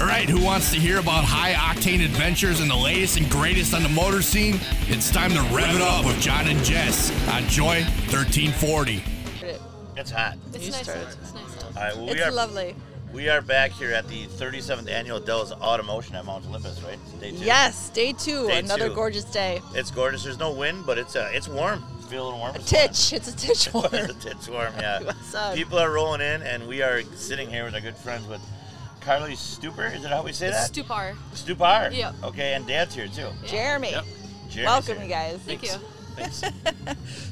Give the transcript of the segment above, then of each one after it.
All right, who wants to hear about high octane adventures and the latest and greatest on the motor scene? It's time to rev it up with John and Jess on Joy 1340. It's hot. It's You nice started. out. It's nice out. All right, well, we It's are lovely. we are back here at the 37th annual Dell's Automotion at Mount Olympus, right? Day two. Yes, day two, Day another two. gorgeous day. It's gorgeous. There's no wind, but it's uh, it's warm. Feel a little warm. A this morning. titch. It's a titch warm. it's warm, yeah. People are rolling in, and we are sitting here with our good friends with Carly Stuper. Is it how we say that? Stupar. Stupar. Yep. Okay, and Dad's here too. Jeremy. Yep. Jeremy's Welcome, here. you guys. Thank you. Thanks.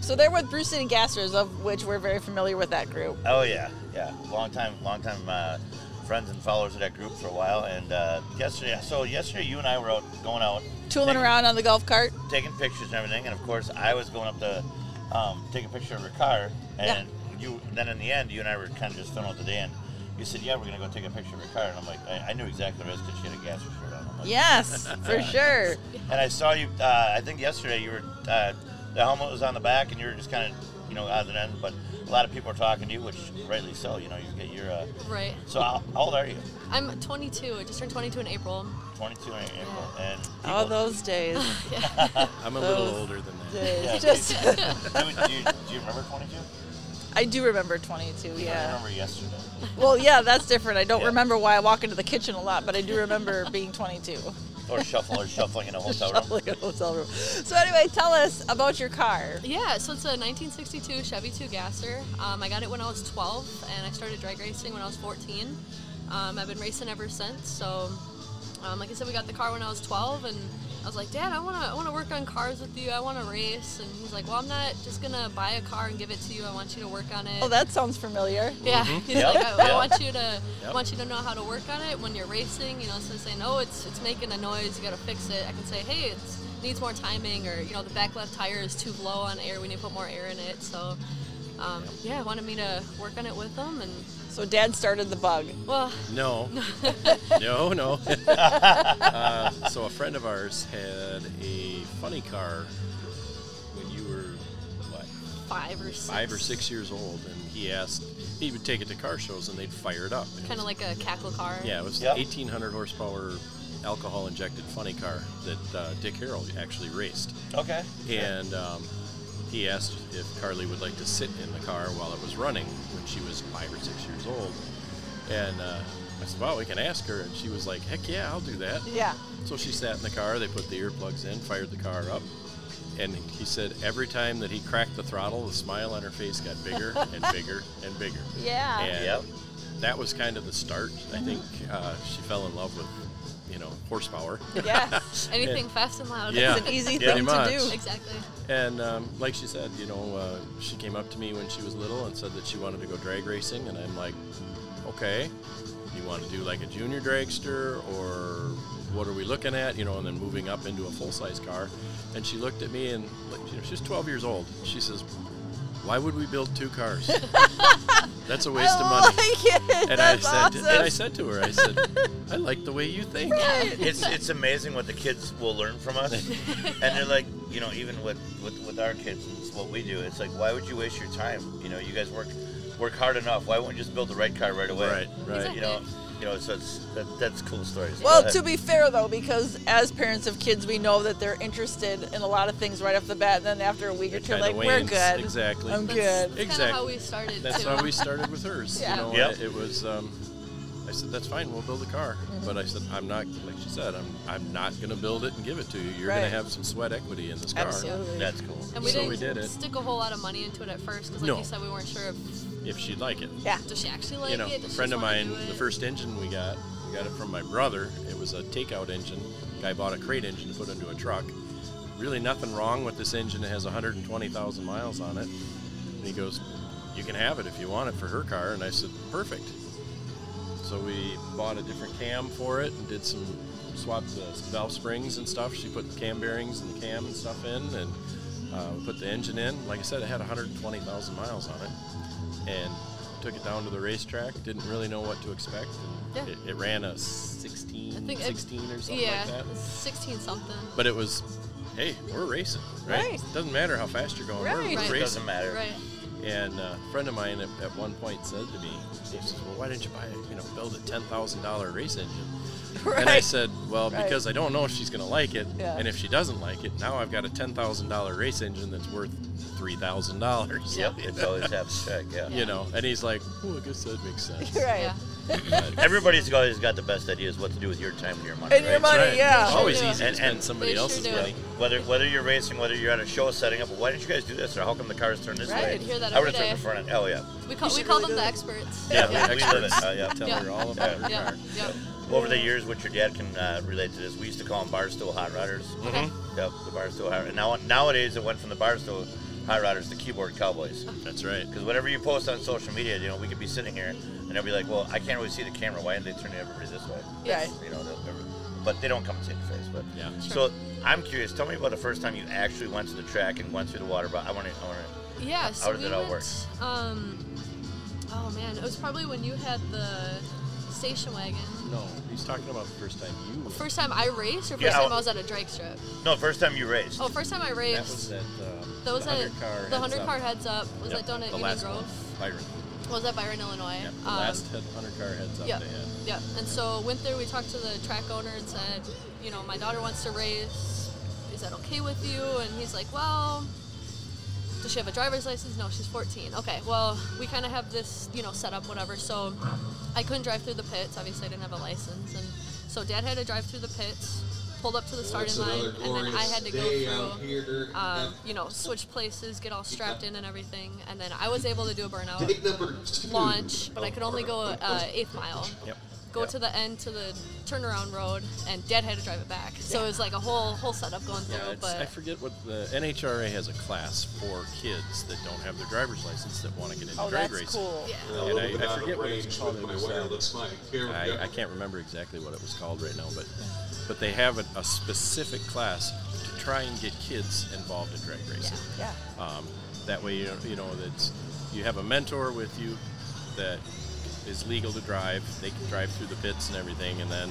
So they're with Brew City Gassers, of which we're very familiar with that group. Oh yeah, yeah. Long time, long time uh, friends and followers of that group for a while. And uh, yesterday, so yesterday you and I were out going out, Tooling taking- around on the golf cart. taking pictures and everything. And of course, I was going up to um, take a picture of her car. And you, then in the end, you and I were kind of just filling out the day. And you said, "Yeah, we're gonna go take a picture of her car." And I'm like, I, I knew exactly what it was because she had a gasser shirt on. I'm like, Yes, for sure. And I saw you. Uh, I think yesterday you were. Uh, the helmet was on the back, and you were just kind of, you know, odds and ends. But a lot of people are talking to you, which rightly so. You know, you get your. Uh, Right. so how, how old are you? I'm 22. I just turned 22 in April. 22 in April, and people, All those days. I'm a little older than that. days. Yeah. Just, do, do, you, do you remember 22? I do remember 22. I Yeah. remember yesterday. Well, yeah, that's different. I don't Yeah. remember why I walk into the kitchen a lot, but I do remember being 22. Or shuffle or shuffling in a hotel room. Shuffling in a hotel room. So anyway, tell us about your car. Yeah, so it's a 1962 Chevy 2 Gasser. Um, I got it when I was 12, and I started drag racing when I was 14. Um, I've been racing ever since. So, um, like I said, we got the car when I was 12, and I was like, Dad, I wanna, I wanna work on cars with you. I wanna race. And he's like, Well, I'm not just gonna buy a car and give it to you. I want you to work on it. Oh, that sounds familiar. Yeah, he's Yep, like, I, I want you to Yep. want you to know how to work on it when you're racing. You know, so saying, oh, it's it's making a noise, you got to fix it. I can say, hey, it needs more timing, or you know, the back left tire is too low on air. We need to put more air in it. So, um, yeah, wanted me to work on it with them, and So Dad started the bug. well, No, no, no. uh, so a friend of ours had a funny car when you were what five or six, five or six years old, and he asked he would take it to car shows and they'd fire it up. Kind of like a cackle car. yeah, it was Yep. 1800 horsepower alcohol injected funny car that uh, Dick Harrell actually raced, Okay. and um, he asked if Carly would like to sit in the car while it was running when she was five or six years old, and. Uh, I said, "Well, we can ask her," and she was like, "Heck yeah, I'll do that." Yeah. So she sat in the car, they put the earplugs in, fired the car up, and he said every time that he cracked the throttle, the smile on her face got bigger and bigger and bigger. Yeah. And Yep. that was kind of the start. I think uh, she fell in love with, you know, horsepower. Yeah, Anything fast and loud. Yeah. It's an easy Yeah. thing to do. exactly. And um, like she said, you know, uh, she came up to me when she was little and said that she wanted to go drag racing, and I'm like, okay, you want to do like a junior dragster or what are we looking at? You know, and then moving up into a full size car. And she looked at me and you know, she's 12 years old. She says, why would we build two cars? That's a waste I of money. like it. And That's I said, awesome. and I said to her, I said, I like the way you think. It's it's amazing what the kids will learn from us, and they're like, you know, even with, with with our kids, it's what we do. It's like, why would you waste your time? You know, you guys work work hard enough. Why wouldn't you just build the right car right away? Right, right. You know, you know. So it's that, that's cool stories. Well, to be fair though, because as parents of kids, we know that they're interested in a lot of things right off the bat. And then after a week or It two, kinda like we're good. Exactly. I'm That's, good. that's Exactly. how we started That's too. how we started with hers. Yeah. You know, Yep. it, it was. Um, I said, "That's fine. We'll build a car." Mm-hmm. But I said, "I'm not." Like she said, "I'm. I'm not going to build it and give it to you. You're Right. going to have some sweat equity in this car Absolutely. that's cool. and we So didn't we did it. stick a whole lot of money into it at first because, like No. you said, we weren't sure if if she'd like it." Yeah. does she actually like it? you know, it. a Does she friend of wanna mine, do the it? first engine we got, we got it from my brother. It was a takeout engine. Guy bought a crate engine to put into a truck. Really, nothing wrong with this engine. It has 120,000 miles on it. And he goes, "You can have it if you want it for her car." And I said, "Perfect." So we bought a different cam for it and did some swapped the valve springs and stuff. She put the cam bearings and the cam and stuff in, and uh, we put the engine in. Like I said, it had 120,000 miles on it, and took it down to the racetrack. Didn't really know what to expect. And Yeah. it, it ran a 16, I think it- or something yeah, like that. it's 16 something. But it was, hey, we're racing, right? Right. Doesn't matter how fast you're going. We're, Right. we're Right. It racing. doesn't matter. Right. And uh, a friend of mine at, at one point said to me, he says, "Well, why didn't you buy, you know, build a ten thousand dollar race engine?" And I said, "Well, Right. because I don't know if she's going to like it, Yeah. and if she doesn't like it, now I've got a ten thousand dollar race engine that's worth three thousand dollars." Yep, it's always have to check. Yeah. You know, and he's like, "Well, I guess that makes sense." right. Yeah. Everybody's always got the best ideas what to do with your time and your money. And your money, Right. yeah. It's always Sure do. easy to And- spend and- somebody They sure else's do. money. Whether whether you're racing, whether you're at a show setting up, why didn't you guys do this? Or how come the cars turn this Right. way? I hear that I would every have turned day. in front of. Oh yeah. We call, we should call really them the do experts. Yeah, yeah. we, we live it. Uh, yeah. Tell Yeah. her all about her Yeah. car. yeah. Over the years, which your dad can uh, relate to this, we used to call them Barstool Hot Rodders. Okay. Yep, the Barstool Hot. And now nowadays it went from the Barstool Hot Rodders to Keyboard Cowboys. That's right. Because whatever you post on social media, you know, we could be sitting here and they'll be like, "Well, I can't really see the camera. Why didn't they turn everybody this way?" Yes. Right. You know, they'll, they'll- but they don't come to say it your face. But Yeah. So I'm curious. Tell me about the first time you actually went to the track and went through the water. But I want to. I want to. Yeah, so did we it all went, work? Um, oh man, it was probably when you had the station wagon. No, he's talking about the first time you. First time I raced, or first Yeah, time I- I was at a drag strip? No, first time you raced. Oh, first time I that raced. was at. Uh, that was the at 100 car the heads hundred up. car heads up. Was Yep, that down at the Union last Grove? one, Byron. Was that Byron, Illinois? Yeah, the Um, last 100 car heads up Yeah, yeah. And so went there. We talked to the track owner and said, you know, my daughter wants to race. Is that okay with you? And he's like, well, does she have a driver's license? No, she's 14. Okay, well, we kind of have this, you know, set up, whatever. So I couldn't drive through the pits. Obviously, I didn't have a license, and so Dad had to drive through the pits. Pulled up to the starting That's line, and then I had to go through, here. um, you know, switch places, get all strapped in and everything, and then I was able to do a burnout Take number two. launch, but I could only go uh, eighth mile. Yep. Go Yep. to the end to the turnaround road, and Dad had to drive it back. So it was like a whole whole setup going through. But I forget what the NHRA has a class for kids that don't have their driver's license that want to get into Oh, drag that's racing. cool. yeah, And I- I forget what it's range called. with It my was, uh, wireless mic. I. I can't remember exactly what it was called right now, but but they have a, a specific class to try and get kids involved in drag racing. Yeah. Um, that way, you know, you know that you have a mentor with you that is legal to drive. They can drive through the pits and everything, and then,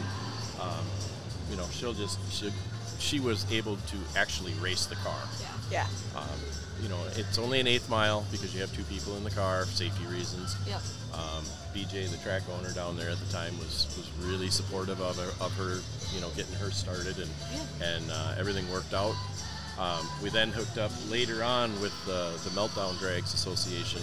um, you know, she'll just she she was able to actually race the car. yeah, Yeah. Um, you know, it's only an eighth mile because you have two people in the car for safety reasons. yep. Um, BJ, the track owner down there at the time, was, was really supportive of her, of her, you know, getting her started, and and uh, everything worked out. Um, we then hooked up later on with the, the Meltdown Drags Association,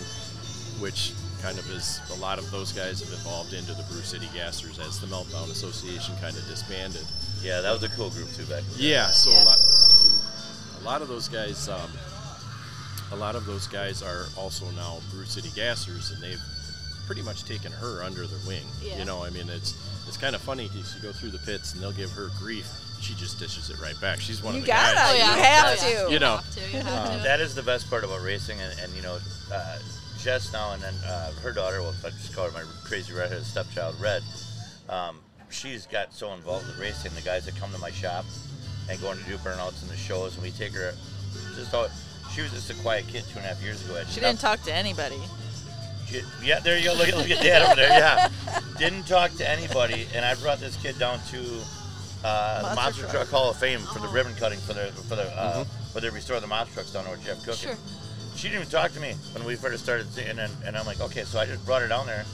which kind of is a lot of those guys have evolved into the Brew City Gassers as the Meltdown Association kind of disbanded. Yeah, that was a cool group too back. then. Yeah, so Yeah. a lot, a lot of those guys, um, a lot of those guys are also now Brew City Gassers, and they've pretty much taken her under their wing. Yeah. You know, I mean, it's it's kind of funny because you go through the pits and they'll give her grief. She just dishes it right back. She's one You of the gotta. guys. Oh yeah, You have oh, yeah. to. You know. have to. You have to. That is the best part about racing, and, and you know, uh, Jess now and then uh, her daughter, well, I just call her my crazy redheaded stepchild, Red. Um, she's got so involved with racing. The guys that come to my shop and going to do burnouts and the shows, and we take her. Just all, she was just a quiet kid two and a half years ago. She nothing- didn't talk to anybody. She- yeah, there you go. Look at look at Dad over there. Yeah, didn't talk to anybody, and I brought this kid down to uh, the Monster Monster Truck. Truck Hall of Fame for the Oh. ribbon cutting for the for the uh, where they restore the monster trucks down there with Jeff Cook. Sure. She didn't even talk to me when we first started seeing, and, and I'm like, okay, so I just brought her down there,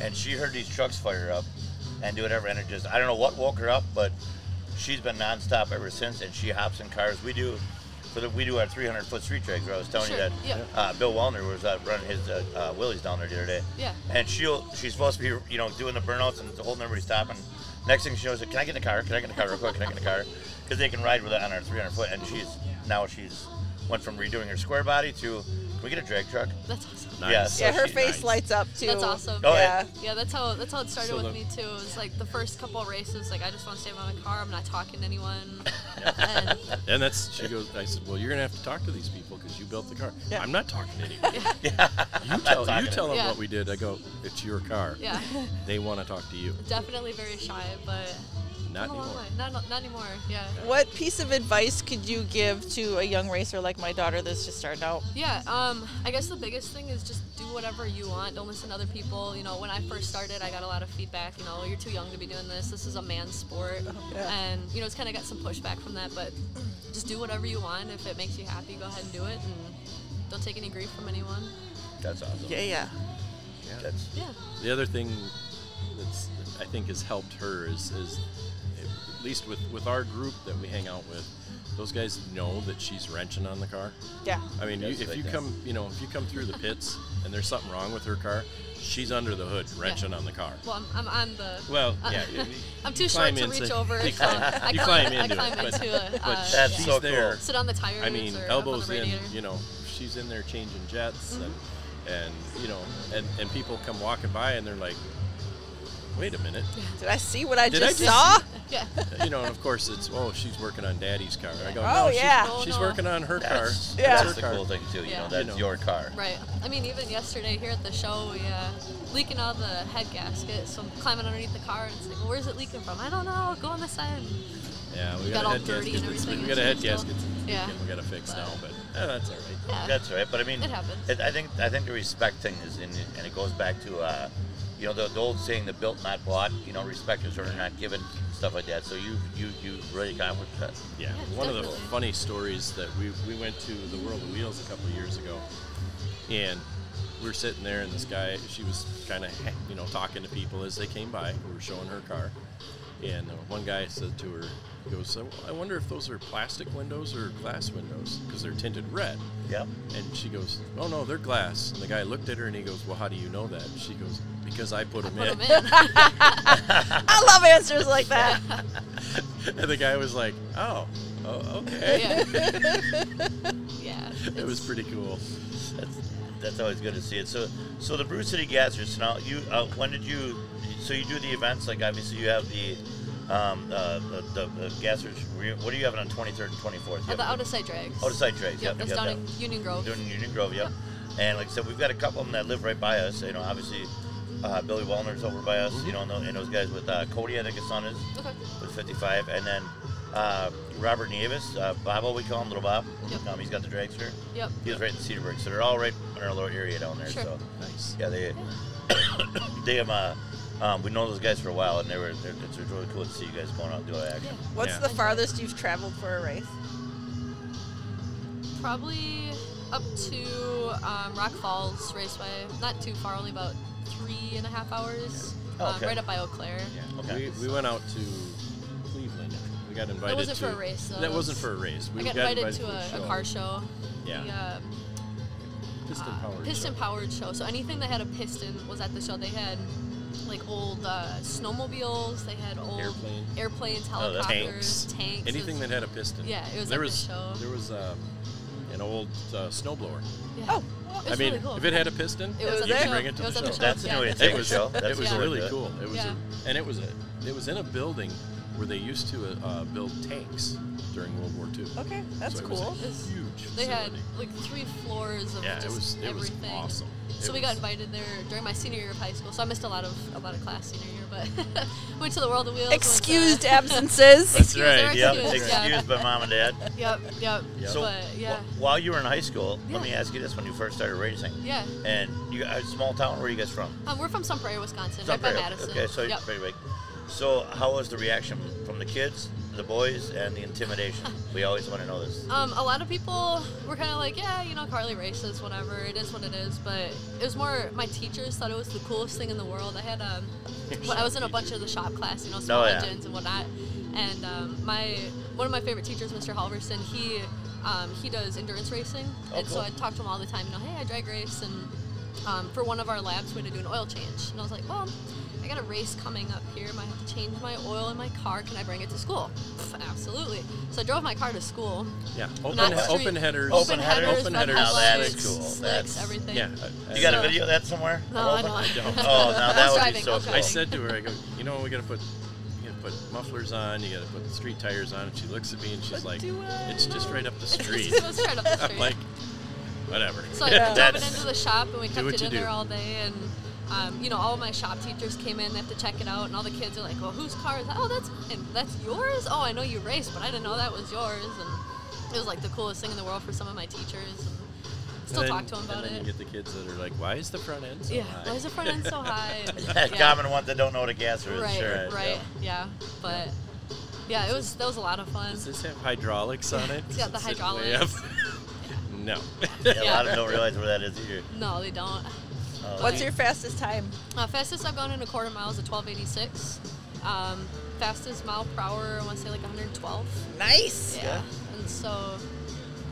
and she heard these trucks fire up, and do whatever, and it just I don't know what woke her up, but she's been nonstop ever since, and she hops in cars. We do. So that we do our 300 foot street drags. Where I was telling Sure, you that yeah. uh, Bill Wellner was uh, running his uh, uh, Willys down there the other day. Yeah. And she'll she's supposed to be you know doing the burnouts and holding everybody stopping. Next thing she knows, can I get in the car? Can I get in the car real quick? Can I get in the car? Because they can ride with it on our 300 foot. And she's now she's went from redoing her square body to can we get a drag truck? That's awesome. Nice. Yeah, so yeah, her she- face nice. lights up too. That's awesome. Oh, yeah. Yeah, that's how that's how it started So with the- me too. It was like the first couple of races, like I just want to stay in my car. I'm not talking to anyone. and And that's she goes. I said, well, you're gonna have to talk to these people because you built the car. Yeah. I'm not talking to anybody. You tell you tell them Yeah. what we did. I go, it's your car. yeah, They want to talk to you. definitely very shy, but Not come a long anymore. Not not anymore. Yeah. What piece of advice could you give to a young racer like my daughter that's just starting out? Yeah, um, I guess the biggest thing is just do whatever you want. Don't listen to other people. You know, when I first started, I got a lot of feedback. You know, you're too young to be doing this. This is a man's sport, Yeah. and you know, it's kind of got some pushback from that. But just do whatever you want. If it makes you happy, go ahead and do it, and don't take any grief from anyone. That's awesome. Yeah, yeah. That's Yeah. The other thing that's I think has helped her is, is at least with, with our group that we hang out with, those guys know that she's wrenching on the car. Yeah. I mean, you, if you can. come, you know, if you come through the pits and there's something wrong with her car, she's under the hood wrenching on the car. Well, I'm, I'm on the. Well, uh, yeah, you- I'm too short to reach over. you so climb- I you climb, climb into I it, climb but- into a. but Uh, she's so there. cool. sit on the tires. I mean, or up elbows on the in. You know, she's in there changing jets, Mm-hmm. and and you know, and and people come walking by and they're like, "Wait a minute," Did I see what I Did I just just- saw? Yeah. you know. And of course, it's oh, she's working on Daddy's car. I go, Oh, she's, yeah. Oh, she's no. working on her car. that's, Yeah. that's That's the her car. cool thing too. You Yeah. know, that's You know. your car. Right. I mean, even yesterday here at the show, we uh, leaking out the head gasket. So I'm climbing underneath the car, and it's like, where's it leaking from? I don't know. Go on the side. Yeah, we Got got, a all head dirty gasket. and that's- everything We got a head yesterday gasket. still. Yeah. We got to fix But- now, but eh, that's all right. Yeah. That's right. But I mean, It happens. I think I think the respect thing is in, and it goes back to uh, you know the, the old saying, "The built not bought." You know, respect is earned, not given. Stuff like that. So you you you really accomplished that. Yeah, Yeah, one of the funny stories that we we went to the World of Wheels a couple of years ago, and we were sitting there, and this guy, she was kind of you know talking to people as they came by. We were showing her car, and uh, one guy said to her, he goes, "I wonder if those are plastic windows or glass windows because they're tinted red." Yep. And she goes, "Oh no, they're glass." And the guy looked at her and he goes, "Well, how do you know that?" And she goes, "Because I put them Put in." 'em in. I love answers like that. and the guy was like, "Oh, oh okay." yeah. yeah. It was pretty cool. That's that's always good to see it. So so the Brew City Gassers. Now you uh, when did you? So you do the events like obviously you have the. Um, uh, the, the, the gassers. What are you having on 23rd and 24th? Uh, the out of sight drags. Out of sight drags. Yep, that's yep, down yep. in Union Grove. Doing in Union Grove, yep. And like I said, we've got a couple of them that live right by us. You know, obviously, uh, Billy Wellner's over by us. You know, and those, and those guys with uh, Cody, I think his son is Okay. with 55, and then uh, Robert Nieves, uh, Bobo, we call him, Little Bob. Yep. Um, he's got the dragster. Yep. He was right in Cedarburg, so they're all right in our little area down there. Sure. So Nice. yeah, they they have uh, um, we know those guys for a while, and they were they're, it's really cool to see you guys going out and doing action. Yeah. What's Yeah. the farthest you've traveled for a race? Probably up to um, Rock Falls Raceway. Not too far, only about three and a half hours. Oh, um, right up by Eau Claire. Yeah. Okay. We, we went out to Cleveland. We got invited wasn't to. for a race, though. That wasn't for a race. We I got invited to for a, show. a car show. Yeah. The, um, Piston uh, powered. piston powered show. So anything that had a piston was at the show. They had like old uh, snowmobiles. They had old Airplane. airplanes, Oh, helicopters, Tanks. tanks. Anything It that had a piston. Yeah, it was there at the was show. there was um, an old uh, snowblower. yeah. Oh, It I mean, really cool. if it had a piston, It was at you the could bring it to It was the the show. show. That's the yeah. way to It was show. it was really good. cool. It was Yeah. a, and it was a it was in a building where they used to uh, build tanks during World War II. okay, that's so it was cool. a It's- huge. They had like three floors of Yeah, it was it was everything. awesome. So It we got invited there during my senior year of high school. So I missed a lot of a lot of class senior year, but went to the World of Wheels. went to- Excused absences. That's Excused, right. Yep, excused, yeah. excused by mom and dad. Yep, yep. So But yeah, wh- while you were in high school, Yeah. let me ask you this: When you first started racing, yeah. and you a small town, where are you guys from? Um, we're from Sun Prairie, Wisconsin, Sun right by Prairie. Madison. Okay, so yep. very big. So how was the reaction from the kids, the boys, and the intimidation? we always want to know this. Um, a lot of people were kind of like, yeah, you know, Carly races, whatever. It is what it is. But it was more my teachers thought it was the coolest thing in the world. I had um, I was in a bunch of the shop class, you know, small Oh, yeah. and whatnot. And um, my one of my favorite teachers, Mr. Halverson, he um, he does endurance racing, Oh, and so. I talked to him all the time. You know, hey, I drag race, and um, for one of our labs, we had to do an oil change, and I was like, well. I got a race coming up here. I might have to change my oil in my car. Can I bring it to school? Pff, absolutely. So I drove my car to school. Yeah, open, he- street- open headers. Open headers, Open red headers. Now that headlights, is cool. Slicks, That's- everything. Yeah. I- You uh, got a video of that somewhere? No, I don't. I don't. Oh, now that was would be so I cool. I said to her, I go, you know, we gotta put, you gotta put mufflers on. You gotta put the street tires on. And she looks at me and she's like, it's just right up the street. it was right up the street. I'm like, whatever. so I Yeah. drove it into the shop and we kept it in do. there all day and um, you know all my shop teachers came in they have to check it out and all the kids are like well whose car is that oh that's mine that's yours oh I know you race but I didn't know that was yours and it was like the coolest thing in the world for some of my teachers and still And talk to them about and then it you get the kids that are like, why is the front end so high? yeah high? why is the front end so high And- That yeah. common one that don't know what a gasser is. right sure. right yeah but yeah it was that was a lot of fun Does this have hydraulics on it? It's got the Does it sit way hydraulics. No. Yeah, a lot of them don't realize where that is either. No, they don't. Oh, What's your fastest time? Uh, fastest I've gone in a quarter mile is a 1286. Um, fastest mile per hour, I want to say like 112. Nice. Yeah. And so,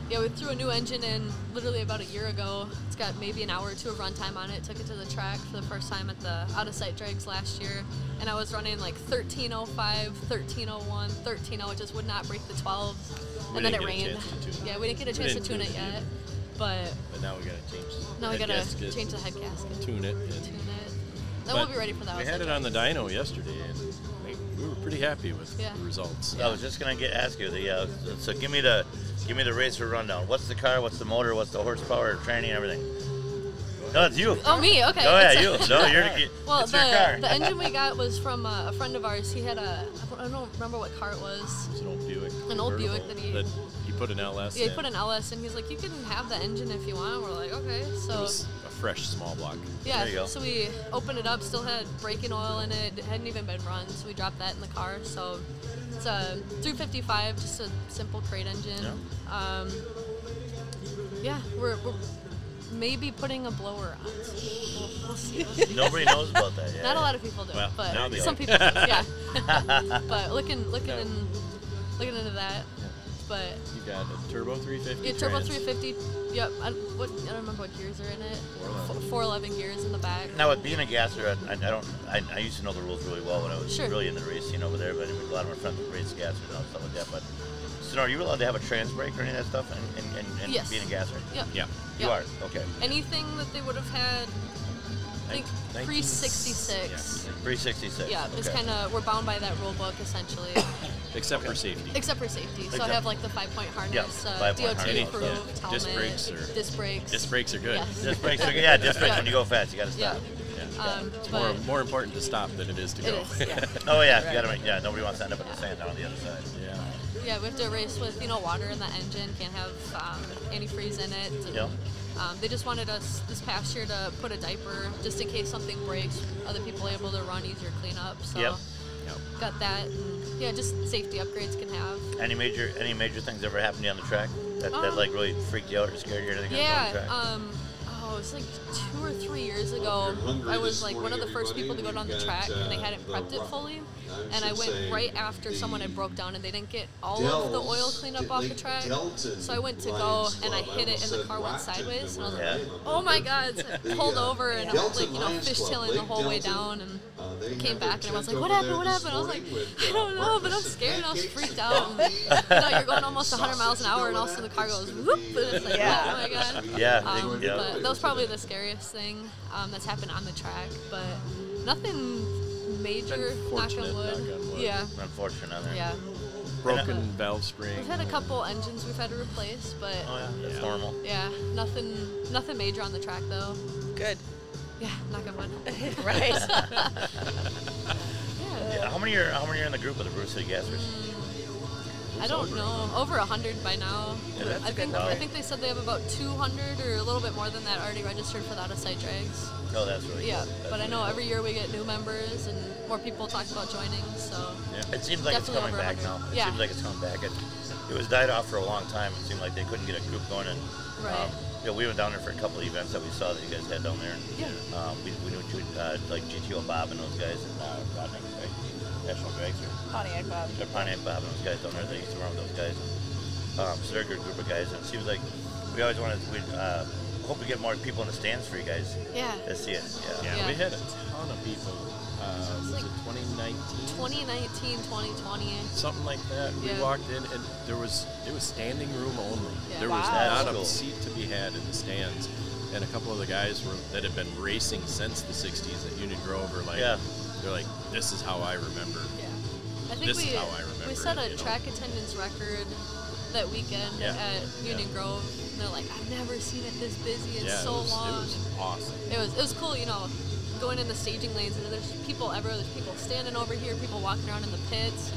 yeah, we threw a new engine in literally about a year ago. It's got maybe an hour or two of runtime on it. Took it to the track for the first time at the out of sight drags last year. And I was running like 1305, 1301, 1300. It just would not break the 12. We and then it didn't get a rained. chance to tune it. Yeah, we didn't get a chance to tune tune it it yet. Either. But But now we gotta change. now we gotta gasket, change the head gasket. Tune it. And Tune it. Then we'll be ready for that. We had it on the dyno yesterday, and we, we were pretty happy with Yeah. the results. I was just gonna get ask you the uh, so give me the give me the racer rundown. What's the car? What's the motor? What's the horsepower? Training? Everything. No, it's you. Oh, me? Okay. Oh yeah, you. No, you're. you- Well, it's your car. the, the engine we got was from uh, a friend of ours. He had a, I don't remember what car it was. It's an old Buick. An old Buick that he- that he put an LS Yeah, he put an LS and he's like, you can have the engine if you want. We're like, okay. So. It So, was a fresh small block. yeah, There you go. so we opened it up, still had braking oil in it, it hadn't even been run, so we dropped that in the car. So, it's a 355, just a simple crate engine. Yeah. Um, yeah, we're, we're maybe putting a blower on. We'll, see. Nobody knows about that. Yeah. Not a lot of people do, Well, but they some people, do, yeah. but looking, looking, No. in, looking into that. But You got a turbo 350. yeah, turbo trans. 350. Yep. I, what, I don't remember what gears are in it. 411. 411 gears in the back. Now with being a gasser, I, I don't. I, I used to know the rules really well when I was Sure. really in the racing over there. But I mean, a lot of my friends would race gassers and stuff like that. But so are you allowed to have a trans brake or any of that stuff? And, and, and, and Yes. being a gasser, Yep. Yeah. you Yep. are okay. Anything that they would have had, I think Nin- pre 66. 366. Yeah, it's kind of we're bound by that rule book essentially, Except for safety. except for safety. So I have like the five point harness, Yeah, uh, five-point DOT harness, approved yeah. helmet, Disc brakes or- disc brakes. Disc brakes are good. Yes. Disc brakes, are, good. yeah, disc brakes Yeah. when you go fast, you got to stop. Yeah. Um, It's more, more important to stop than it is to it go. is. Yeah. Oh yeah, you got to make. Yeah, nobody wants to end up in the sand down on the other side. yeah. Yeah, we have to race with you know water in the engine. Can't have um, antifreeze in it. and, Yeah. Um, they just wanted us this past year to put a diaper just in case something breaks. Other people able to run easier cleanup. So Yep. Yep. got that. And, yeah, just safety upgrades can have. Any major any major things ever happened to you on the track that, that Um, like really freaked you out or scared you or anything on the Yeah. It was like two or three years ago. I was like one of the first people to go down the track, and they hadn't prepped it fully. And I went right after someone had broke down, and they didn't get all of the oil cleanup off the track. So I went to go, and I hit it, and the car went sideways, and I was like, "Oh my God!" So I pulled over, and I was like, you know, fishtailing the whole way down, and uh, came back, and I was like, "What happened? What happened?" I was like, "I uh, don't know, but I'm scared, and I was freaked out." And, you know, you're going almost 100 miles an hour, and all of a sudden the car goes whoop, and it's like, Yeah. "Oh my God!" yeah, Um, yeah. But that was probably the scariest thing um, that's happened on the track. But nothing major. Been Knock on knock on wood. Yeah, Unfortunate yeah. Broken valve spring. We've had a couple engines we've had to replace, but Oh yeah, that's Yeah. normal. yeah, nothing, nothing major on the track though. Good. Yeah, knock on wood. right. Yeah. Yeah, how many are how many are in the group of the Brew City Gassers? I don't know. Over a hundred by now. Yeah, I think. I think they said they have about 200 or a little bit more than that already registered for the out of sight drags. Oh, that's really Yeah, good. That's but I know good. every year we get new members and more people talk about joining. So yeah, It seems like it's coming back 100. now. It Yeah. seems like it's coming back. It, it was died off for a long time. It seemed like they couldn't get a group going. And Right. um, you know, we went down there for a couple of events that we saw that you guys had down there. And, Yeah. Um, we, we knew uh, like GTO Bob and those guys and uh, Rodney, right? National Drags or Pontiac Bob. uh, Pontiac Bob and those guys down there. They used to run with those guys. Um, so they're a good group of guys. And it seems like we always wanted. We uh, hope to get more people in the stands for you guys yeah, to see it. Yeah. Yeah, Yeah. we had a ton of people. Uh, was like it 2019? 2019, 2020. Something like that. We walked in and there was it was standing room only. Yeah. There was Wow. not That's a seat to be had in the stands. And a couple of the guys were that had been racing since the 60s at Union Grove are like, Yeah. They're like, this is how I remember. Yeah. I think This is we how I remember we set it, a you know? track attendance record that weekend Yeah. at Union Grove. And they're like, I've never seen it this busy in yeah, so it was, long. it was awesome. It was it was cool, you know, going in the staging lanes and there's people everywhere. There's people standing over here, people walking around in the pits.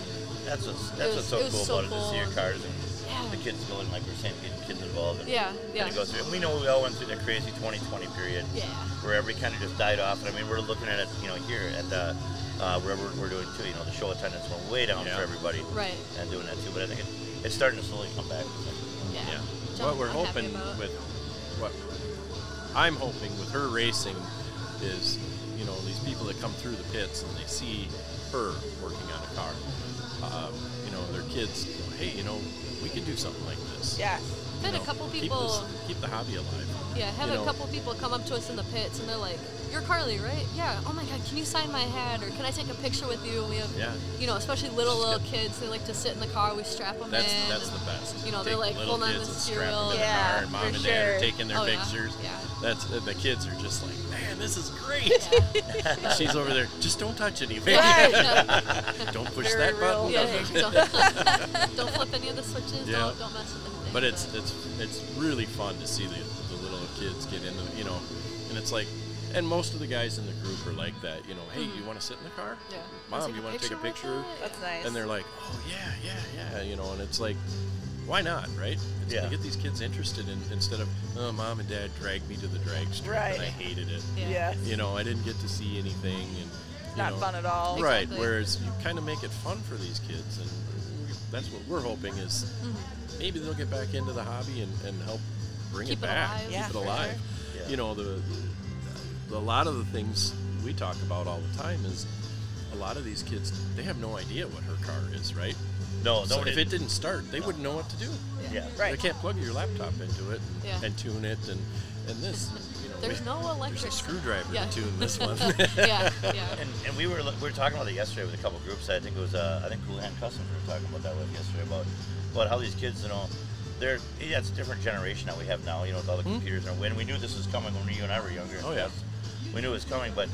That's what's that's was- what's so cool so about it to see your cars and Yeah. The kids going like we're saying, getting kids involved. And, Yeah, yeah. And it goes through. And we know we all went through that crazy 2020 period Yeah. where every kind of just died off. And I mean, we're looking at it, you know, here at the uh, wherever we're doing too. You know, the show attendance went way down Yeah. for everybody Right. and doing that too. But I think it, it's starting to slowly come back. Yeah. Yeah. which what we're I'm hoping with what I'm hoping with her racing is, you know, these people that come through the pits and they see her working on a car. Um, you know, their kids go, hey, you know, we could do something like this. Yeah. I've had You a know, couple keep people. this- keep the hobby alive. Yeah, I have you a know. couple people come up to us in the pits and they're like, "You're Carly, right? Yeah. Oh my God, can you sign my hat or can I take a picture with you?" And we have, Yeah. you know, especially little Just little get- kids. They like to sit in the car. We strap them That's in. that's and- the best. you know, they're, like, little pulling on kids the and strap them in the car, and mom for and dad are taking their Oh, pictures. yeah. That's the kids are just like, man, this is great. Yeah. She's over there. Just don't touch anything. Right. don't push Very that real. button. Yeah, Don't- don't, don't flip any of the switches. Yeah. Don't, don't mess with anything. But it's it's it's really fun to see the, the little kids get in the you know, and it's like, and most of the guys in the group are like that. You know, hey, you want to sit in the car? Mm-hmm. yeah. Mom, you want to take a picture? That's nice. And they're like, oh yeah, yeah, yeah, you know, and it's like, why not, right? It's Yeah. gonna get these kids interested in instead of, oh, mom and dad dragged me to the drag strip and I hated it. Yeah. Yes. You know, I didn't get to see anything, and you Not know, fun at all. Right. Exactly. Whereas you kind of make it fun for these kids, and that's what we're hoping is Mm-hmm. maybe they'll get back into the hobby and, and help bring Keep it it back, alive. keep Yeah, it alive. sure. Yeah. You know, the, the a lot of the things we talk about all the time is a lot of these kids they have no idea what her car is, right? No, So nobody. if it didn't start, they wouldn't know what to do. yeah. Right. They can't plug your laptop into it and, Yeah. and tune it and and this. You know, There's we- no there's electric. a screwdriver Yeah. to tune this one. yeah, yeah. And, and we were we were talking about it yesterday with a couple groups. I think it was uh, I think Houlihan Customs we were talking about that with yesterday about about how these kids you know they're yeah it's a different generation that we have now you know with all the computers and when we knew this was coming when you and I were younger. Hmm? Oh, yeah. We knew it was coming, but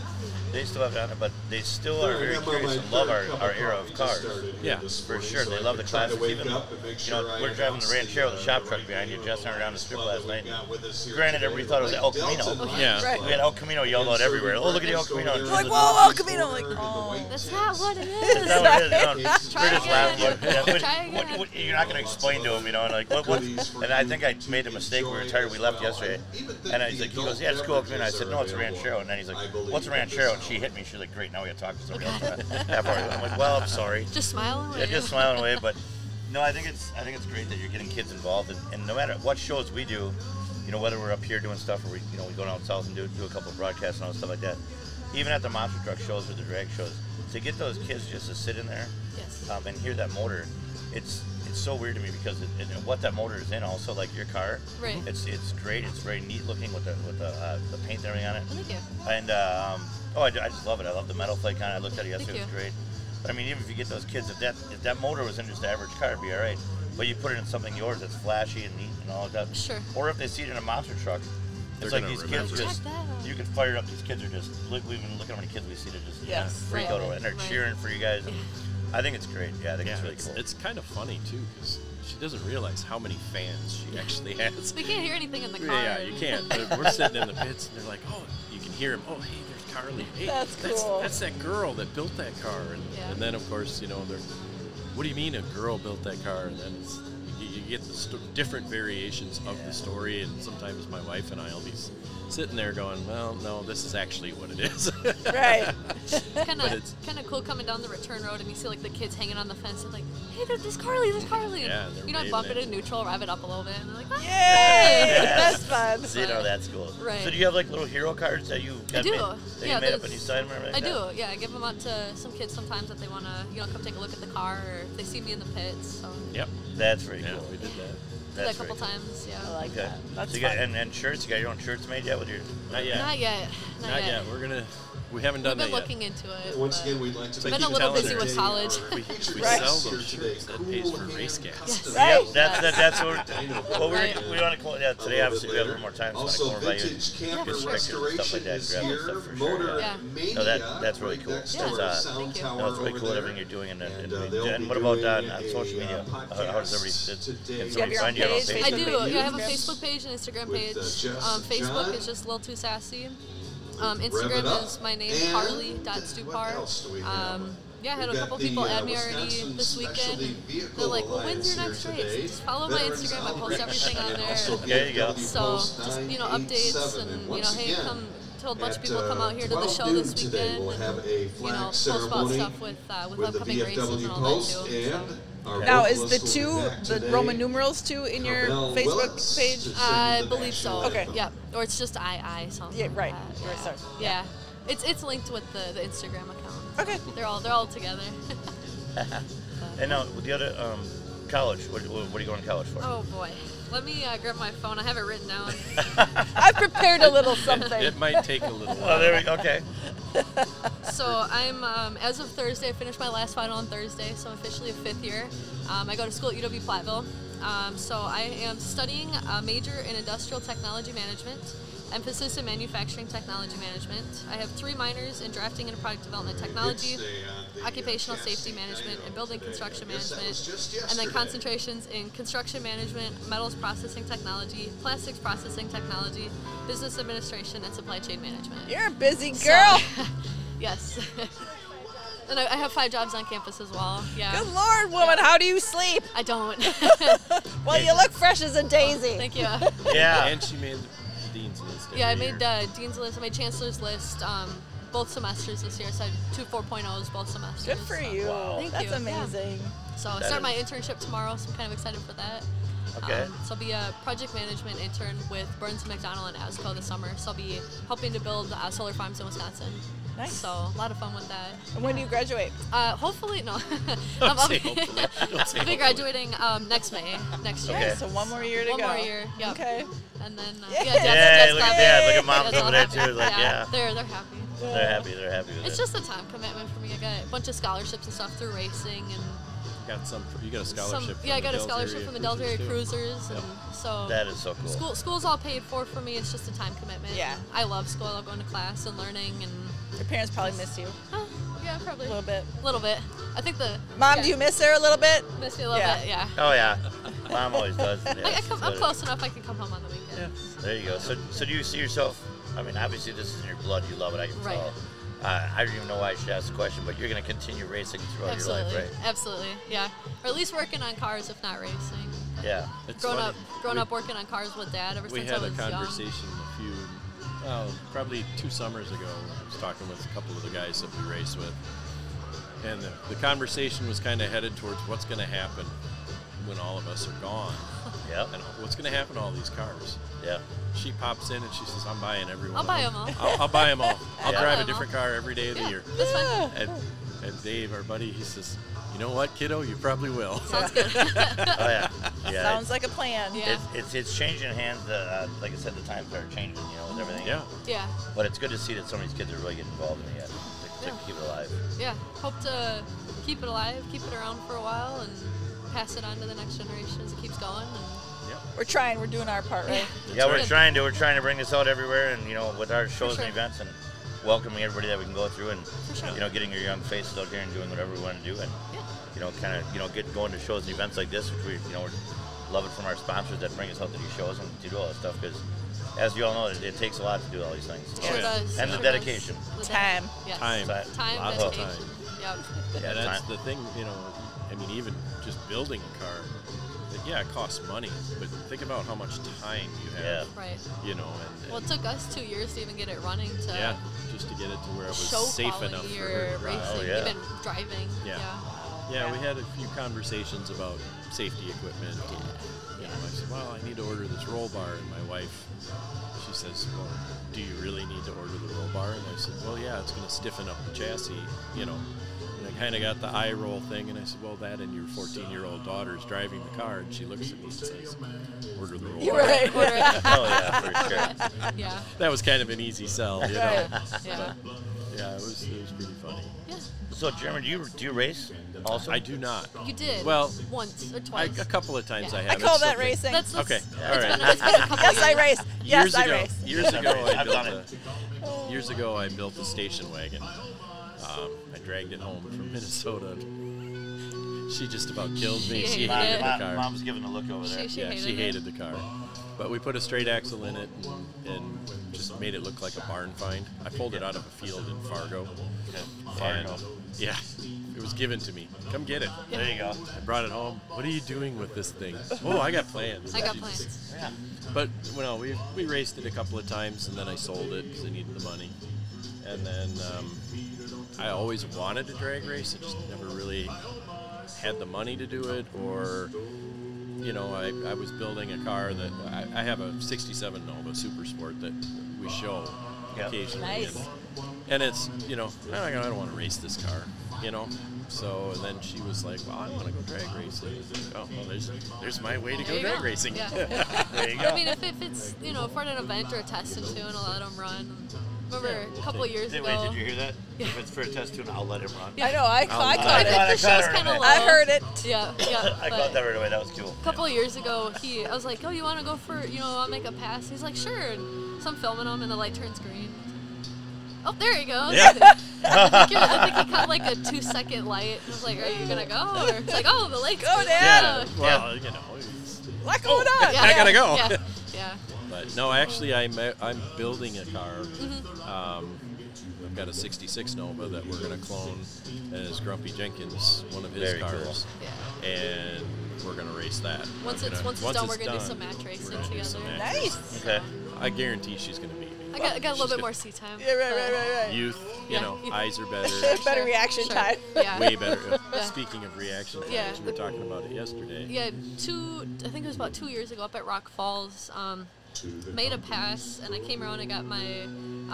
they still have done it. But they still are very I'm curious and love our, our era of cars. Yeah. For sure, they love the can try classics. Even, up and make you know, we're driving the announce Ranchero, the shop truck behind you, just Jess and I were down the strip last night. we've got with us here Granted, today, everybody thought it was Blake El Camino. Yeah. club. We had El Camino yelled out everywhere. Oh, look at the El Camino. there Like, in whoa, El Camino, like, corner in the oh. That's not what it Is is. that what it is? You know, Try we're just again. laughing. Yeah, but Try what- again. what- you're not going to explain to him, you know, and like, what, what? And I think I made a mistake. We were tired. We left yesterday, and I was like, he goes, yeah, it's cool. Come in. I said, no, it's a Ranchero. And then he's like, what's a Ranchero? And she hit me. She's like, great. Now we got to talk to somebody else. That. I'm like, well, I'm sorry. Just smiling. Away. Yeah, just smiling away. But no, I think it's I think it's great that you're getting kids involved, and, and no matter what shows we do, you know, whether we're up here doing stuff or we you know we go down south and do do a couple of broadcasts and all stuff like that, even at the monster truck shows or the drag shows, to get those kids just to sit in there Yes. um, and hear that motor, it's it's so weird to me because it, it, what that motor is in also like your car, Right. It's it's great. It's very neat looking with the with the uh, the paint and everything on it. Oh, thank you. And um, oh, I, I just love it. I love the metal flake on it. I looked at it yesterday. It was you. great. But I mean, even if you get those kids, if that if that motor was in just the average car, it'd be all right. But you put it in something yours that's flashy and neat and all of that. Sure. Or if they see it in a monster truck, They're it's like these remember. kids just Check that out. you can fire it up. These kids are just look. We've been looking how many kids we see that just you know, Yes. freak out over it, and they're Right. cheering for you guys. And I think it's great. Yeah, I think Yeah, it's really it's, cool. it's kind of funny too because she doesn't realize how many fans she actually has. We can't hear anything in the car. Yeah, you can't. But we're sitting in the pits and they're like, oh, you can hear him. Oh, hey, there's Carly. Hey, That's That's, that's that girl that built that car. And, Yeah. and then of course, you know, they're, what do you mean a girl built that car? And then it's, you, you get the sto- different variations of the story. And sometimes my wife and I will be s- sitting there going, well, no, this is actually what it is. Right. Kind of, it's- kind of cool coming down the return road and you see like the kids hanging on the fence and like, hey, there's, there's Carly, there's Carly. Yeah, you know, I bump it in neutral, rev it up a little bit, and they're like, "Ah." Yay! Yeah. That's fun. So you know that's cool. Right. So do you have like little hero cards that you got I do. made, that Yeah, you made up and you sign them? or I anything do, yeah. I give them out to some kids sometimes if they want to, you know, come take a look at the car or if they see me in the pits. So yep. That's very Yeah, cool. we did that. did that That's a couple cool. times, yeah. I like Okay. that. That's so you got fun. and, and shirts. You got your own shirts made yet with your? Not yet. Not yet. Not, Not yet. yet. We're gonna. We haven't done We've been that looking into it. Once again, we'd like to They been keep a little busy with college. We, we Right. sell those shirts. That pays for race gas. Yes. Right. Yep, that's that, that's what. We're, well, we're, Right. we want to call. Yeah, today obviously we have a little more time, so Also, come over by you. vintage camper get some pictures and stuff like restoration that, is grab that here. stuff for sure, Motor yeah. Mania. No, that- that's really cool. next Yeah. to Uh, sound Thank you. tower No, it's really over cool there. everything you're doing, and, and, And, and, uh, they'll and be what about doing on, on a, social uh, media? How, how does everybody? Did, today. can Do you somebody have your find you on page, Facebook? I do. page, Yeah, I have a Facebook page and Instagram With, page. uh, Jess um, and Facebook John. is just Lil Too Sassy. Um, Instagram is my name, And Carly.stupar. what else do we have? Um, yeah, I had a We've couple got the, people uh, add me already this weekend. They're like, well, when's your next race? follow my Instagram. I post everything on there. There you go. So just you know, updates 987. and you know, hey, come to told a bunch of people to come uh, out here to the show this noon today, weekend. we'll have a you know, post about stuff with uh, with, with upcoming races and all that too. so. Our Now, is the two, the today. Roman numerals two in your Carmel Facebook Willis page? I believe so. Okay. anthem. Yeah, or it's just I I something. Yeah, like right. that, Right, Yeah. sorry. yeah, it's it's linked with the, the Instagram account. Okay. They're all they're all together. And now with the other um, college, what, what, what are you going to college for? oh boy, let me uh, grab my phone. I have it written down. I've prepared a little something. it might take a little while. Oh, there we go. Okay. So I'm um, as of Thursday. I finished my last final on Thursday, so I'm officially a fifth year. Um, I go to school at UW Platteville. Um, so I am studying a major in industrial technology management, emphasis in manufacturing technology management. I have three minors in drafting and product development technology, It's uh, the occupational safety management, and building construction management, and then concentrations in construction management, metals processing technology, plastics processing technology, business administration, and supply chain management. You're a busy So- girl. yes. and I, I have five jobs on campus as well. Yeah. Good lord, woman, how do you sleep? I don't. Well, you look fresh as a daisy. Thank you. Yeah. And she made the dean's list. Yeah, I made uh, dean's list. I made chancellor's list. Um, both semesters this year. So I had two 4.0s both semesters. Good for so. you. Wow. Thank That's you. Yeah. amazing. So I That start my internship tomorrow, so I'm kind of excited for that. Okay. Um, so I'll be a project management intern with Burns and McDonnell and ASCO this summer. So I'll be helping to build uh, solar farms in Wisconsin. Nice. So a lot of fun with that. And when do you graduate? Uh, hopefully, no. Don't I'll say be- hopefully. Don't say I'll be graduating um, next May, next year. Okay. So one more year to One go. One more year, yep. Okay. And then, uh, Yay. yeah, Yeah, Dad's look at got- Look at yeah, mom's Dad's all over there happy. too. Like, yeah. They're, they're happy. They're happy. They're happy with It's it. just a time commitment for me. I got a bunch of scholarships and stuff through racing and Got some. You got a some. scholarship. Yeah, I got a scholarship from the Delta Cruisers, too. Cruisers, and so that is so cool. school school's all paid for for me. It's just a time commitment. Yeah. I love school. I love going to class and learning and. Your parents probably miss you Huh, yeah, probably a little bit. A little bit. I think the Mom, yeah, do you miss her a little bit? miss you a little Yeah. bit? Yeah. Oh yeah. Mom always does. I, I come, I'm close enough. I can come home on the weekend. There you go. So, so do you see yourself? I mean, obviously this is in your blood. You love it. I can Right. tell. Uh, I don't even know why I should ask the question, but you're going to continue racing throughout Absolutely. your life, right? Absolutely. Yeah. Or at least working on cars, if not racing. Yeah. It's Growing funny. up, growing we, up working on cars with dad ever We since had I a was young. conversation a few, well, probably two summers ago. I was talking with a couple of the guys that we race with, and the, the conversation was kind of headed towards what's going to happen when all of us are gone, Yep. and what's going to happen to all these cars. Yeah. She pops in and she says, "I'm buying every one I'll of buy them. 'em all." I'll, I'll buy them all. I'll Yeah. drive Buy a 'em different all. car every day of the Yeah, year." that's fine. And, and Dave, our buddy, he says, "You know what, kiddo? You probably will." Sounds good. Oh yeah. Yeah. Sounds like a plan. Yeah. It's, it's it's changing hands. Uh, like I said, the times are changing. You know, with everything. yeah. yeah. But it's good to see that some of these kids are really getting involved in it yet to, to Yeah. keep it alive. Yeah. Hope to keep it alive, keep it around for a while, and pass it on to the next generation as it keeps going. And We're trying. We're doing our part, right? yeah, yeah we're right. trying to we're trying to bring this out everywhere, and you know, with our shows sure. and events, and welcoming everybody that we can go through, and sure. you know, getting your young faces out here and doing whatever we want to do, and yeah. You know, kind of you know, get going to shows and events like this, which we you know we're love it from our sponsors that bring us out to these shows and to do all this stuff because. As you all know, it, it takes a lot to do all these things. Sure yeah. does. And the dedication. Does. Time. Yes. Time. So- Time, Lots of time. Yep. Yeah, and that's time. the thing, you know. I mean, even just building a car, that, yeah, it costs money, but think about how much time you have. Yeah. have. Right. You know, and, Well, it took us two years to even get it running to yeah, just to get it to where it was safe enough for or her to drive. Oh, racing, Oh, yeah. even driving. Yeah. Yeah. Yeah, we had a few conversations about safety equipment. And, you know, I said, well, I need to order this roll bar, and my wife, she says, well, do you really need to order the roll bar? And I said, well, yeah, it's going to stiffen up the chassis, you know. And I kind of got the eye roll thing, and I said, well, that and your 14-year-old daughter's driving the car, and she looks at me and says, order the roll You're bar. right. Order it. Oh yeah, for sure. yeah. That was kind of an easy sell, you know. Right. Yeah. Yeah, it was, it was pretty funny. Yeah. So, Jeremy, do you do you race also? I do not. You did. Well, once or I, twice. a couple of times Yeah. I I have. I call It's that something- racing. That's, that's Okay, It's all right. been, it's been a couple yes, I years. race. years Yes, I ago, race. years ago, I I've built done a, it. years ago I built a station wagon. Um, I dragged it home from Minnesota. She just about killed me. She She hated Mom, hated it. the Mom- car. mom's giving a look over there. She- she yeah, hated she it. hated the car. But we put a straight axle in it and, and just made it look like a barn find. I pulled it out of a field in Fargo. Okay. And Fargo. yeah, it was given to me. Come get it. There you go. I brought it home. What are you doing with this thing? Oh, I got plans. I got just- plans. Yeah. But well, we we raced it a couple of times, and then I sold it because I needed the money. And then um, I always wanted to drag race. I just never really had the money to do it, or you know, I, I was building a car that I, I have a '67 Nova Super Sport that we show Yep. occasionally, Nice. and, and it's you know I don't, I don't want to race this car, you know. So and then she was like, "Well, I want to go drag racing." Like, oh, well, there's there's my way to go drag go. racing. Yeah. There you go. I mean, if, if it's you know for an event or a test and two, and I'll let them run. Remember a couple of years Did, ago. wait, did you hear that? If it's for a test tune, I'll let him run. I know. I, I'll- I I caught caught it. it. I the show's caught her kind of in low. it. I heard it. Yeah, yeah. I but caught that right away. That was cool. A couple of years ago, he I was like, "Oh, you want to go for you know I'll make a pass?" He's like, "Sure." And so I'm filming him, and the light turns green. Oh, there he goes. Yeah. I, think you're- I think he caught like a two second light. I was like, "Are you gonna go?" Or it's like, "Oh, the light's Go, green." Dad. Yeah. Well, you know. it's- Lot going on. Yeah, I gotta go. Yeah, yeah. But no, actually, I'm I'm building a car. Mm-hmm. Um, I've got a '66 Nova that we're gonna clone as Grumpy Jenkins, one of his Very cool. cars, yeah. and we're gonna race that. Once We're it's gonna- once it's done, we're gonna do some match we're racing gonna some together. Nice. racing. Okay. I guarantee she's gonna beat me. I got, I got a little bit more good. seat time. Yeah, right, but- right, right, right. Youth, you Yeah. know, eyes are better. Better Sure, reaction sure. time. Yeah. Way better. Yeah. Speaking of reaction times, Yeah. we were talking about it yesterday. Yeah, two. I think it was about two years ago up at Rock Falls. Um, made a pass, and I came around and got my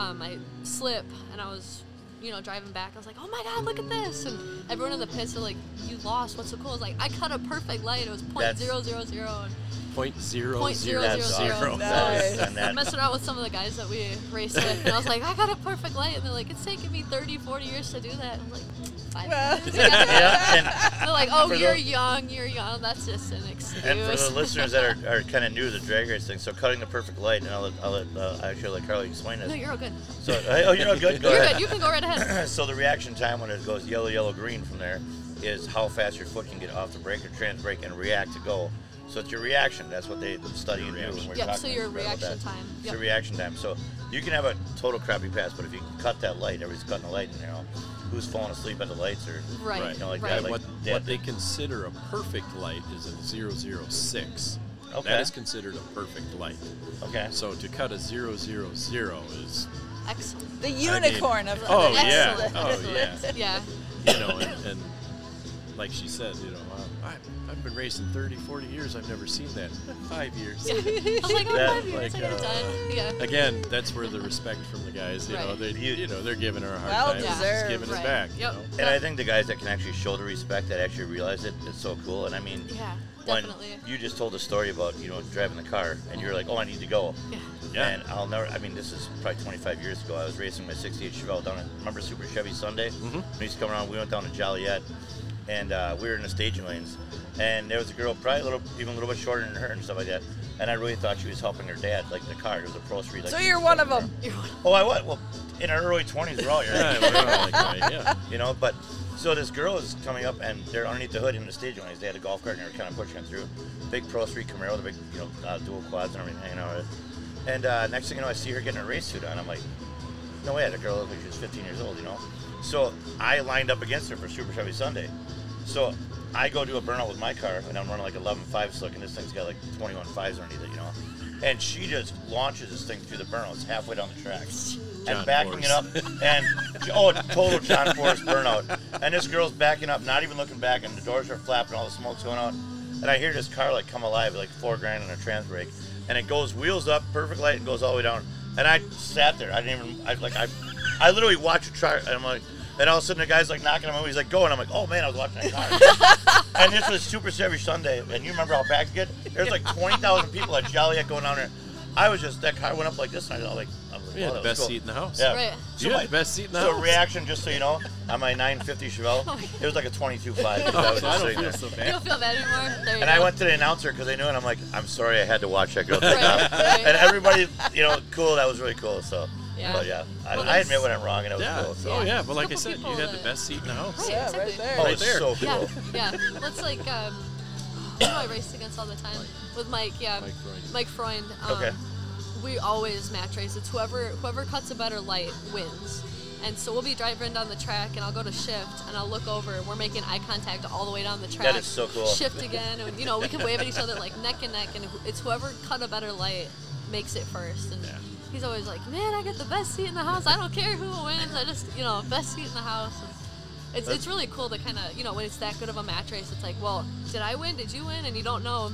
um, my slip, and I was, you know, driving back. I was like, "Oh my God, look at this!" And everyone in the pits are like, "You lost. What's so cool?" I was like, "I cut a perfect light. It was point That's- zero zero zero. And Point zero Point zero zero Nice. and that- messing around with some of the guys that we raced with, and I was like, "I got a perfect light," and they're like, "It's taking me 30, 40 years to do that." I'm like, five Well. minutes. I got it." yeah, and They're like, "Oh, For you're those- young. You're young. That's just an excuse." And for the listeners that are, are kind of new to the drag race thing, so cutting the perfect light, and I'll let, I'll let uh, actually let Carly explain it. no, this. you're all good. So, oh, you're not good. Go You're ahead. good. You can go right ahead. so the reaction time when it goes yellow, yellow, green from there is how fast your foot can get off the brake or trans brake and react to go. So it's your reaction. That's what they study and do. When we're Yep, so your reaction that. time. It's your reaction time. So you can have a total crappy pass, but if you cut that light, everybody's cutting the light, and you know who's falling asleep at the lights or Right. Right. you know like right. that. Like what, what they consider a perfect light is a 006. Okay. That is considered a perfect light. okay. So to cut a 000 is, Excellent. The unicorn of oh yeah, Excellent. oh yeah. Yeah. You know, and, and like she said, you know, uh, I, I've been racing 30, 40 years. I've never seen that. Five years. I was like, oh, That, five years. like, I got uh, done. Yeah. Again, that's where the respect from the guys, you know, Right. they, You- you know, they're giving her a hard Well time. She's deserved. giving it Right. back. you Yep. know? And I think the guys that can actually show the respect that actually realize it, it is so cool. And I mean, Yeah. when Definitely. you just told a story about you know driving the car and you're like, oh, I need to go. Yeah. Yeah. And I'll never. I mean, this is probably 25 years ago. I was racing my '68 Chevelle down at remember Super Chevy Sunday. Mm-hmm. When we used to come around, we went down to Joliet, and uh, we were in the staging lanes, and there was a girl probably a little, even a little bit shorter than her and stuff like that. And I really thought she was helping her dad, like the car. It was a Pro Street. Like, So you're one of them. You're one- Oh, I was. Well, in our early 20s, we're all here. Yeah, we're all like that, yeah. you know. But so this girl is coming up, and they're underneath the hood in the staging lanes. They had a golf cart, and they were kind of pushing it through. Big Pro Street Camaro, the big, you know, uh, dual quads and everything hanging out. with. And uh, next thing you know, I see her getting a race suit on. I'm like, no way, that girl looked like she was 15 years old, you know. So I lined up against her for Super Chevy Sunday. So I go do a burnout with my car, and I'm running like 11.5 slick, and this thing's got like 21 fives underneath it, you know. And she just launches this thing through the burnout. It's halfway down the track. John and backing Force. it up, and oh, total John Force burnout. And this girl's backing up, not even looking back, and the doors are flapping, all the smoke's going out. And I hear this car like come alive, like four grand on a trans brake, and it goes wheels up, perfect light, and goes all the way down. And I sat there, I didn't even, I like, I, I literally watched it try, and I'm like, and all of a sudden the guy's like knocking on my, he's like going, I'm like, oh man, I was watching that car. and this was Super Chevy Sunday, and you remember how packed it get? There's like 20,000 people at Joliet going down there. I was just, that car went up like this, and I was like, I was like, We had the best cool. seat in the house. Yeah. Right. So You had my- the best seat in the so house. reaction, just so you know, on my 950 Chevelle, oh it was like a 22.5. because I so I don't feel there. so You don't feel bad anymore. There And go. I went to the announcer because they knew it. I'm like, I'm sorry, I had to watch that girl take Right, off. right. And everybody, you know, cool. That was really cool. So, Yeah. but yeah, I, Well, I admit when I'm wrong, and it was Yeah. cool. So. Oh yeah, but like I said, you had the best seat in the house. Right, Yeah, exactly. right there. Oh, Right it's there. so Yeah, cool. yeah. Let's like um, who do I race against all the time? With Mike, yeah. Mike Freund. Mike Freund. Um, Okay. We always match race. It's whoever whoever cuts a better light wins. And so we'll be driving down the track, and I'll go to shift, and I'll look over, and we're making eye contact all the way down the track. is so cool. Shift again, and you know we can wave at each other like neck and neck, and it's whoever cut a better light makes it first. And Yeah. He's always like, "Man, I get the best seat in the house. I don't care who wins. I just, you know, best seat in the house." And it's it's really cool to kind of, you know, when it's that good of a match race, it's like, well, did I win? Did you win? And you don't know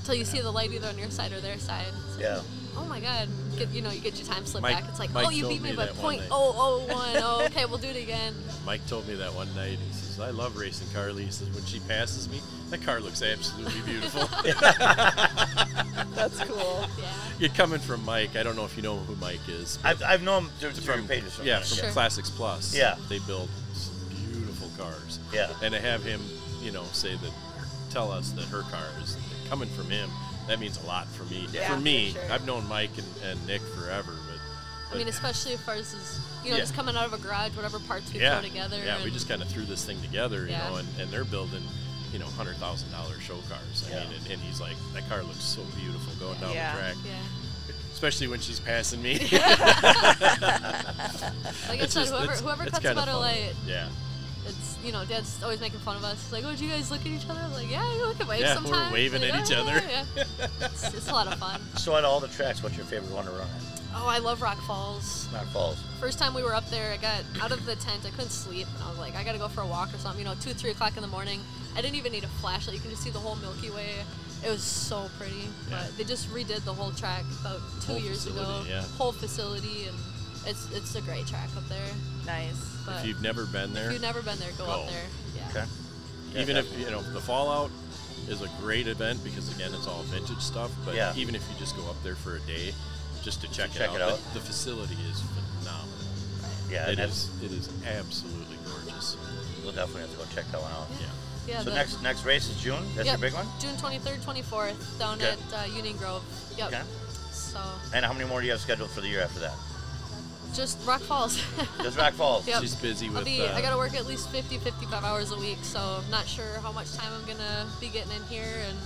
until you see the light either on your side or their side. Like, Yeah. Oh my God! Get, you know, you get your time slip Mike- back. It's like, Mike oh, you beat me me by point oh oh one. Oh, okay, we'll do it again. Mike told me that one night. He says, "I love racing Carly." He says, "When she passes me, that car looks absolutely beautiful." That's cool. Yeah. You're coming from Mike. I don't know if you know who Mike is. I've, I've known him through, through from your pages. yeah, from Sure. Classics Plus. Yeah. they build some beautiful cars. Yeah. and to have him, you know, say that, tell us that her car is coming from him. That means a lot for me. Yeah, for me, for sure. I've known Mike and, and Nick forever, but, I mean, especially as far as is, you know, Yeah. just coming out of a garage, whatever parts we yeah, throw together. yeah, we just kind of threw this thing together, you Yeah. know, and, and they're building, you know, hundred thousand dollar show cars. I Yeah. mean, and, and he's like, that car looks so beautiful going down Yeah. the track, Yeah. especially when she's passing me. Like I It's said, whoever it's- whoever it's cuts kinda better light, Yeah, it's you know, Dad's always making fun of us. He's like, oh, do you guys look at each other? I'm like, yeah, we look at waves Yeah, we're sometimes. waving Like, at each "Oh, other." Yeah, yeah. It's, it's a lot of fun. So at all the tracks, what's your favorite one to run at? Oh, I love Rock Falls. Rock Falls. First time we were up there, I got out of the tent. I couldn't sleep, and I was like, I gotta go for a walk or something. You know, two, three o'clock in the morning. I didn't even need a flashlight. You can just see the whole Milky Way. It was so pretty. Yeah. But they just redid the whole track about two Whole years ago. yeah. Whole facility, and it's it's a great track up there. Nice. But if you've never been there, if you've never been there, go, go. up there. Yeah. Okay. Yeah, even if you know the Fallout is a great event because again it's all vintage stuff. But Yeah. even if you just go up there for a day, just to check, check it it out, out. The, the facility is phenomenal. Yeah, It that's, is. It is absolutely gorgeous. We'll definitely have to go check that one out. Yeah. Yeah. so the- next next race is June. That's yep, your big one. June 23rd, 24th, down Okay. at uh, Union Grove. Yep. Okay. So And how many more do you have scheduled for the year after that? just Rock Falls. Just Rock Falls. Yep. She's busy I'll with. be, uh, I gotta work at least 50, 55 hours a week, so I'm not sure how much time I'm gonna be getting in here. And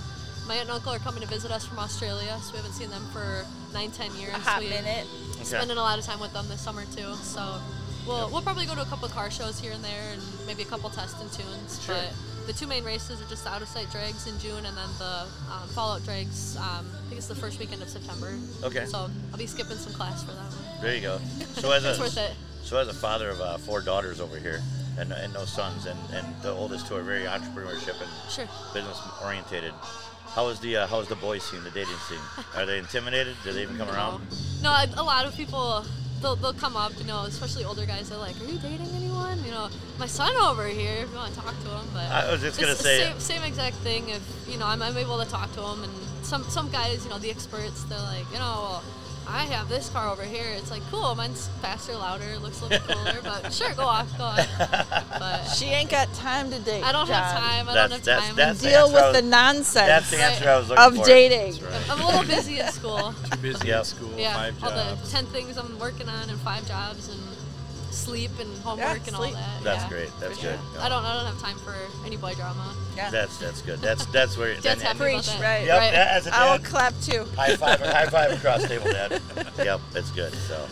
my aunt and uncle are coming to visit us from Australia, so we haven't seen them for nine, ten years. A hot we, minute. Spending a lot of time with them this summer too. So we'll we'll probably go to a couple car shows here and there, and maybe a couple test and tunes. Sure. But the two main races are just the out of sight drags in June, and then the um, Fallout drags. Um, I think it's the first weekend of September. Okay. So I'll be skipping some class for that one. There you go. So as a worth it. so as a father of uh, four daughters over here and, and no sons, and, and the oldest two are very entrepreneurship and Sure. business orientated. How is the uh, how is the boys scene, the dating scene? Are they intimidated? Do they even come around? No, a a lot of people they'll, they'll come up, you know, especially older guys. They're like, "Are you dating anyone?" You know, my son over here. If you want to talk to him, but I was just gonna say- same, same exact thing. If you know, I'm, I'm able to talk to him, and some some guys, you know, the experts, they're like, you know, well, I have this car over here. It's like cool. Mine's faster, louder, looks a little cooler, but sure, go off, go on. But She ain't got time to date. I don't have time. I That's- don't have that's- time. that's- Deal answer I with the nonsense That's the Right. answer I was looking of for. dating. I'm a little busy in school. Too busy Yep. in school, Yeah, five all the ten things I'm working on and five jobs and sleep and homework and sleep. all that. That's yeah, great. That's for sure. good. Yeah. I don't. I don't have time for any boy drama. Yeah. That's that's good. That's that's where. Dad's then- happy about Preach, that. right. Yep. Right. As a I will clap too. high five, high five across the table, Dad. Yep, that's good. So,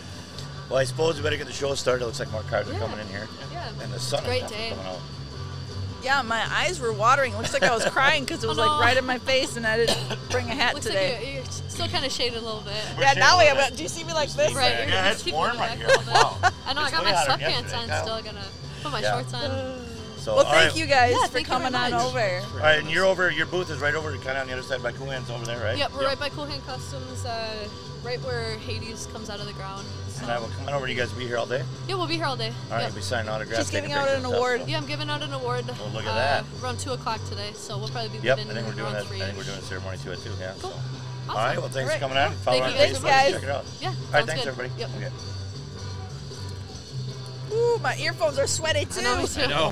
well, I suppose we better get the show started. It looks like more cars are coming in here, Yeah. and the sun Great is definitely day. coming out. Yeah, my eyes were watering. It looks like I was crying because it was Oh, no. like right in my face, and I didn't bring a hat Looks today. like you're, you're still kind of shaded a little bit. We're yeah, now we shading have. it. Do you see me like this? Right. Yeah, you're- you're it's warm right here. a little bit. Wow. I know. I got my sweatpants on. Still gonna put my Yeah. shorts on. So, Well, thank right. you guys Yeah, for thank you very coming on over. All right, and you're over. Your booth is right over, kind of on the other side by Coolhands over there, right? Yep, we're right by Cool Hand Customs, uh, right where Hades comes out of the ground. So. And I will come on over. You guys be here all day. Yeah, we'll be here all day. All right, Yep. you'll be signing autographs. She's giving taking out an pictures and stuff, award. so- Yeah, I'm giving out an award. Well, look at uh, that. Around two o'clock today, so we'll probably be Yep, I think we're doing around it. I three. think we're doing a ceremony to it too. Yeah. Cool. So. Awesome. All right. Well, thanks All right. for coming out. Follow Thank on you guys. Facebook. Guys. Check it out. Yeah, All right. Thanks, good. everybody. Yep. Okay. Ooh, my earphones are sweaty too. I know, too. I know.